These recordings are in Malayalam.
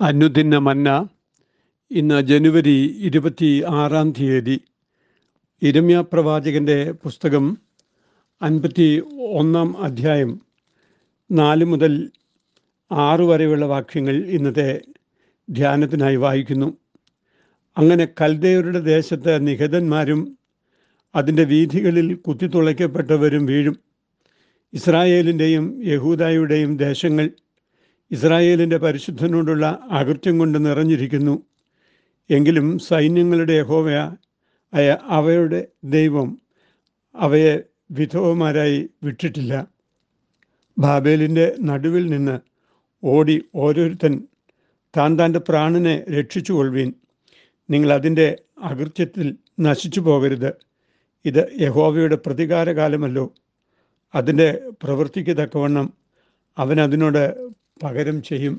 അനുദിന മന്ന ഇന്ന് ജനുവരി ഇരുപത്തി ആറാം തീയതി. ഇരമ്യ പ്രവാചകന്റെ പുസ്തകം അൻപത്തി ഒന്നാം അധ്യായം നാല് മുതൽ ആറ് വരെയുള്ള വാക്യങ്ങൾ ഇന്നത്തെ ധ്യാനത്തിനായി വായിക്കുന്നു. അങ്ങനെ കൽദേവരുടെ ദേശത്ത് നിഹതന്മാരും അതിന്റെ വീഥികളിൽ കുത്തിത്തുളയ്ക്കപ്പെട്ടവരും വീഴും. ഇസ്രായേലിന്റെയും യഹൂദായുടെയും ദേശങ്ങൾ ഇസ്രായേലിന്റെ പരിശുദ്ധനോടുള്ള അകൃത്യം കൊണ്ട് നിറഞ്ഞിരിക്കുന്നു. എങ്കിലും സൈന്യങ്ങളുടെ യഹോവയായ അവയുടെ ദൈവം അവയെ വിധവമാരായി വിട്ടിട്ടില്ല. ബാബേലിന്റെ നടുവിൽ നിന്ന് ഓടി ഓരോരുത്തൻ താൻ താന്റെ പ്രാണനെ രക്ഷിച്ചു കൊള്ളുവീൻ നിങ്ങൾ അതിന്റെ അകൃത്യത്തിൽ നശിച്ചു പോകരുത്. ഇത് യഹോവയുടെ പ്രതികാരകാലമല്ലോ. അതിന്റെ പ്രവൃത്തിക്ക് തക്കവണ്ണം അവൻ അതിനോട് പകരം ചെയ്യും.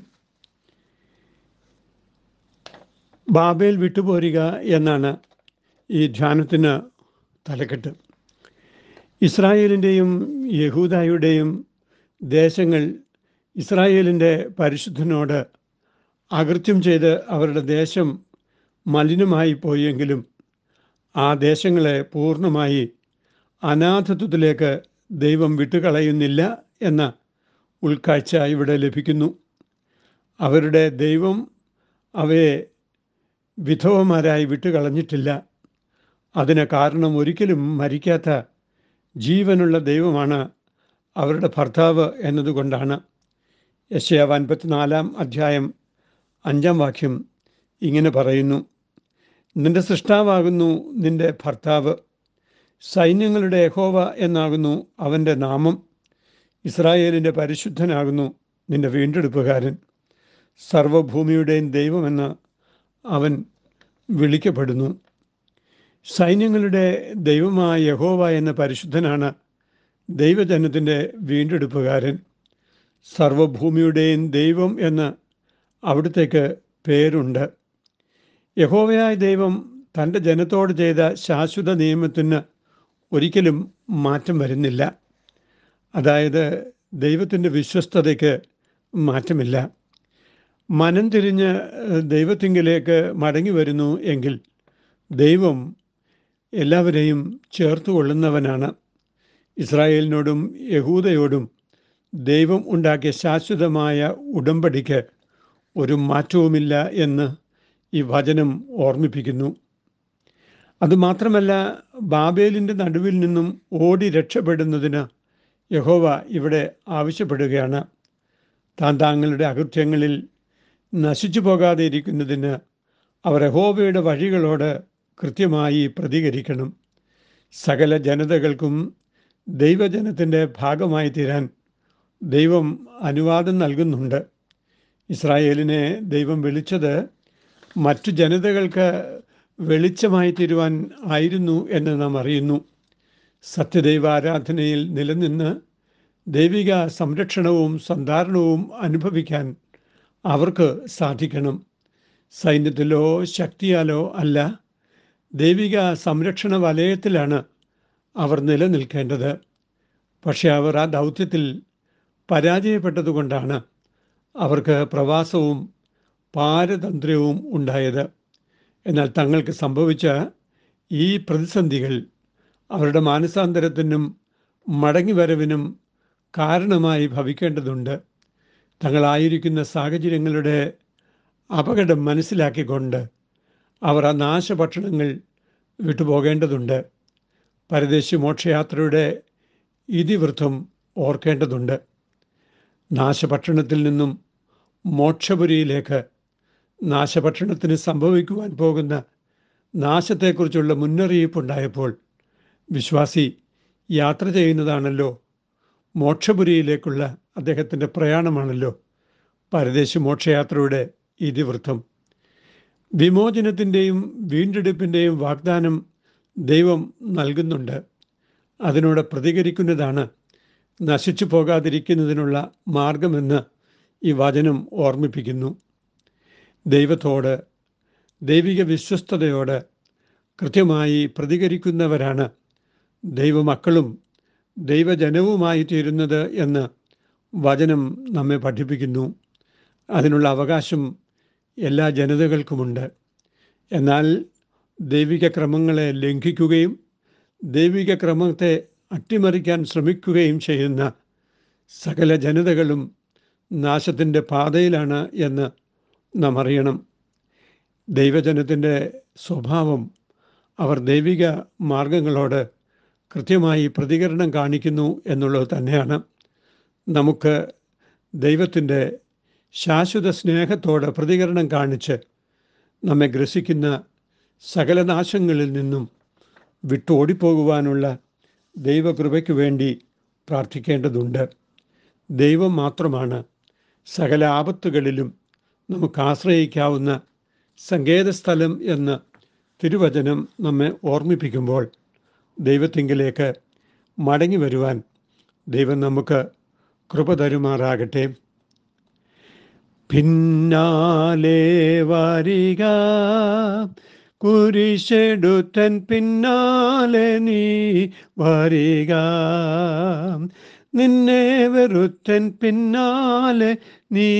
ബാബേൽ വിട്ടുപോരുക എന്നാണ് ഈ ധ്യാനത്തിന് തലക്കെട്ട്. ഇസ്രായേലിന്റെയും യഹൂദായുടെയും ദേശങ്ങൾ ഇസ്രായേലിന്റെ പരിശുദ്ധനോട് അകൃത്യം ചെയ്ത് അവരുടെ ദേശം മലിനമായി പോയെങ്കിലും ആ ദേശങ്ങളെ പൂർണമായി അനാഥത്വത്തിലേക്ക് ദൈവം വിട്ടുകളയുന്നില്ല എന്ന ഉൾക്കാഴ്ച ഇവിടെ ലഭിക്കുന്നു. അവരുടെ ദൈവം അവയെ വിധവമാരായി വിട്ടുകളഞ്ഞിട്ടില്ല. അതിന് കാരണം ഒരിക്കലും മരിക്കാത്ത ജീവനുള്ള ദൈവമാണ് അവരുടെ ഭർത്താവ് എന്നതുകൊണ്ടാണ്. യശയാവ് അൻപത്തിനാലാം അധ്യായം അഞ്ചാം വാക്യം ഇങ്ങനെ പറയുന്നു. നിന്റെ സൃഷ്ടാവാകുന്നു നിന്റെ ഭർത്താവ്. സൈന്യങ്ങളുടെ യഹോവ എന്നാകുന്നു അവന്റെ നാമം. ഇസ്രായേലിന്റെ പരിശുദ്ധനാകുന്നു നിന്റെ വീണ്ടെടുപ്പുകാരൻ. സർവഭൂമിയുടെയും ദൈവമെന്ന് അവൻ വിളിക്കപ്പെടുന്നു. സൈന്യങ്ങളുടെ ദൈവമായ യഹോവ എന്ന പരിശുദ്ധനാണ് ദൈവജനത്തിന്റെ വീണ്ടെടുപ്പുകാരൻ. സർവഭൂമിയുടെയും ദൈവം എന്ന് അവിടത്തേക്ക് പേരുണ്ട്. യഹോവയായ ദൈവം തന്റെ ജനത്തോട് ചെയ്ത ശാശ്വത നിയമത്തിന് ഒരിക്കലും മാറ്റം വരുന്നില്ല. അതായത് ദൈവത്തിന്റെ വിശ്വസ്തതയ്ക്ക് മാറ്റമില്ല. മനം തിരിഞ്ഞ് ദൈവത്തിങ്കിലേക്ക് മടങ്ങി വരുന്നു എങ്കിൽ ദൈവം എല്ലാവരെയും ചേർത്ത് കൊള്ളുന്നവനാണ്. ഇസ്രായേലിനോടും യഹൂദയോടും ദൈവം ഉണ്ടാക്കിയ ശാശ്വതമായ ഉടമ്പടിക്ക് ഒരു മാറ്റവുമില്ല എന്ന് ഈ വചനം ഓർമ്മിപ്പിക്കുന്നു. അതുമാത്രമല്ല ബാബേലിന്റെ നടുവിൽ നിന്നും ഓടി രക്ഷപ്പെടുന്നതിന് യഹോവ ഇവിടെ ആവശ്യപ്പെടുകയാണ്. താൻ താങ്കളുടെ അകൃത്യങ്ങളിൽ നശിച്ചു പോകാതെ ഇരിക്കുന്നതിന് അവർ യഹോവയുടെ വഴികളോട് കൃത്യമായി പ്രതികരിക്കണം. സകല ജനതകൾക്കും ദൈവജനത്തിന്റെ ഭാഗമായി തീരാൻ ദൈവം അനുവാദം നൽകുന്നുണ്ട്. ഇസ്രായേലിനെ ദൈവം വിളിച്ചത് മറ്റു ജനതകൾക്ക് വെളിച്ചമായി തീരുവാൻ ആയിരുന്നു എന്ന് നാം അറിയുന്നു. സത്യദൈവ ആരാധനയിൽ നിലനിന്ന് ദൈവിക സംരക്ഷണവും സന്ധാരണവും അനുഭവിക്കാൻ അവർക്ക് സാധിക്കണം. സൈന്യത്തിലോ ശക്തിയാലോ അല്ല ദൈവിക സംരക്ഷണ വലയത്തിലാണ് അവർ നിലനിൽക്കേണ്ടത്. പക്ഷെ അവർ ആ ദൗത്യത്തിൽ പരാജയപ്പെട്ടതുകൊണ്ടാണ് അവർക്ക് പ്രവാസവും പാരതന്ത്ര്യവും ഉണ്ടായത്. എന്നാൽ തങ്ങൾക്ക് സംഭവിച്ച ഈ പ്രതിസന്ധികൾ അവരുടെ മാനസാന്തരത്തിനും മടങ്ങിവരവിനും കാരണമായി ഭവിക്കേണ്ടതുണ്ട്. തങ്ങളായിരിക്കുന്ന സാഹചര്യങ്ങളുടെ അപകടം മനസ്സിലാക്കിക്കൊണ്ട് അവർ ആ നാശഭക്ഷണങ്ങൾ വിട്ടുപോകേണ്ടതുണ്ട്. പരദേശി മോക്ഷയാത്രയുടെ ഇതിവൃത്തം ഓർക്കേണ്ടതുണ്ട്. നാശഭക്ഷണത്തിൽ നിന്നും മോക്ഷപുരിയിലേക്ക് നാശഭക്ഷണത്തിന് സംഭവിക്കുവാൻ പോകുന്ന നാശത്തെക്കുറിച്ചുള്ള മുന്നറിയിപ്പുണ്ടായപ്പോൾ വിശ്വാസി യാത്ര ചെയ്യുന്നതാണല്ലോ. മോക്ഷപുരിയിലേക്കുള്ള അദ്ദേഹത്തിന്റെ പ്രയാണമാണല്ലോ പരദേശി മോക്ഷയാത്രയുടെ ഇതിവൃത്തം. വിമോചനത്തിന്റെയും വീണ്ടെടുപ്പിന്റെയും വാഗ്ദാനം ദൈവം നൽകുന്നുണ്ട്. അതിനോട് പ്രതികരിക്കുന്നതാണ് നശിച്ചു പോകാതിരിക്കുന്നതിനുള്ള മാർഗമെന്ന് ഈ വചനം ഓർമ്മിപ്പിക്കുന്നു. ദൈവത്തോട് ദൈവിക വിശ്വസ്തയോട് കൃത്യമായി പ്രതികരിക്കുന്നവരാണ് ദൈവമക്കളും ദൈവജനവുമായി തീരുന്നത് എന്ന് വചനം നമ്മെ പഠിപ്പിക്കുന്നു. അതിനുള്ള അവകാശം എല്ലാ ജനതകൾക്കുമുണ്ട്. എന്നാൽ ദൈവിക ക്രമങ്ങളെ ലംഘിക്കുകയും ദൈവിക ക്രമത്തെ അട്ടിമറിക്കാൻ ശ്രമിക്കുകയും ചെയ്യുന്ന സകല ജനതകളും നാശത്തിന്റെ പാതയിലാണ് എന്ന് നാം അറിയണം. ദൈവജനത്തിന്റെ സ്വഭാവം അവർ ദൈവിക മാർഗങ്ങളോട് കൃത്യമായി പ്രതികരണം കാണിക്കുന്നു എന്നുള്ളത് തന്നെയാണ്. നമുക്ക് ദൈവത്തിന്റെ ശാശ്വത സ്നേഹത്തോടെ പ്രതികരണം കാണിച്ച് നമ്മെ ഗ്രസിക്കുന്ന സകലനാശങ്ങളിൽ നിന്നും വിട്ടോടിപ്പോകുവാനുള്ള ദൈവകൃപയ്ക്ക് വേണ്ടി പ്രാർത്ഥിക്കേണ്ടതുണ്ട്. ദൈവം മാത്രമാണ് സകല ആപത്തുകളിലും നമുക്ക് ആശ്രയിക്കാവുന്ന സങ്കേതസ്ഥലം എന്ന് തിരുവചനം നമ്മെ ഓർമ്മിപ്പിക്കുമ്പോൾ ദൈവത്തിങ്കിലേക്ക് മടങ്ങി വരുവാൻ ദൈവം നമുക്ക് കൃപ തരുമാറാകട്ടെ. പിന്നാലെ വരിക കുരിശെടുത്തൻ പിന്നാലെ നീ വരിക. നിന്നെ വെറുത്തൻ പിന്നാലെ നീ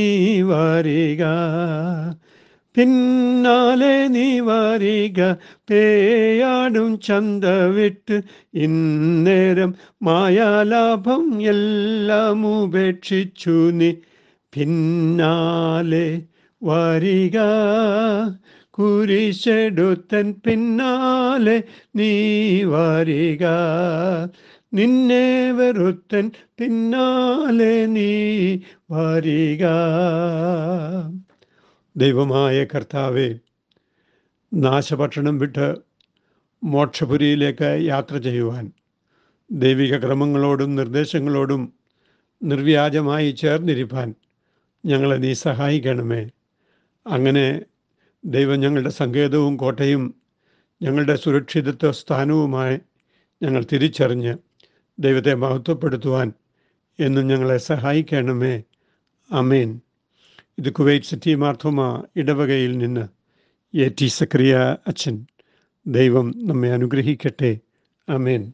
വരിക. പിന്നാലെ നീ വരിക പേയാടും ചന്ത വിട്ട് ഇന്നേരം മായാലാഭം എല്ലാം ഉപേക്ഷിച്ചു നീ. പിന്നാലെ വരിക കുരിശെടുത്തൻ പിന്നാലെ നീ വരിക. നിന്നെ വെറുത്തൻ പിന്നാലെ നീ വരിക. ദൈവമായ കർത്താവെ നാശഭക്ഷണം വിട്ട് മോക്ഷപുരിയിലേക്ക് യാത്ര ചെയ്യുവാൻ ദൈവിക ക്രമങ്ങളോടും നിർദ്ദേശങ്ങളോടും നിർവ്യാജമായി ചേർന്നിരിപ്പാൻ ഞങ്ങളെ നീ സഹായിക്കണമേ. അങ്ങനെ ദൈവം ഞങ്ങളുടെ സങ്കേതവും കോട്ടയും ഞങ്ങളുടെ സുരക്ഷിതത്വ സ്ഥാനവുമായി ഞങ്ങൾ തിരിച്ചറിഞ്ഞ് ദൈവത്തെ മഹത്വപ്പെടുത്തുവാൻ എന്നും ഞങ്ങളെ സഹായിക്കണമേ. അമേൻ ഇത് കുവൈറ്റ് സിറ്റി മാർത്തോമ ഇടവകയിൽ നിന്ന് എ ടി സക്രിയ അച്ഛൻ. ദൈവം നമ്മെ അനുഗ്രഹിക്കട്ടെ. അമേൻ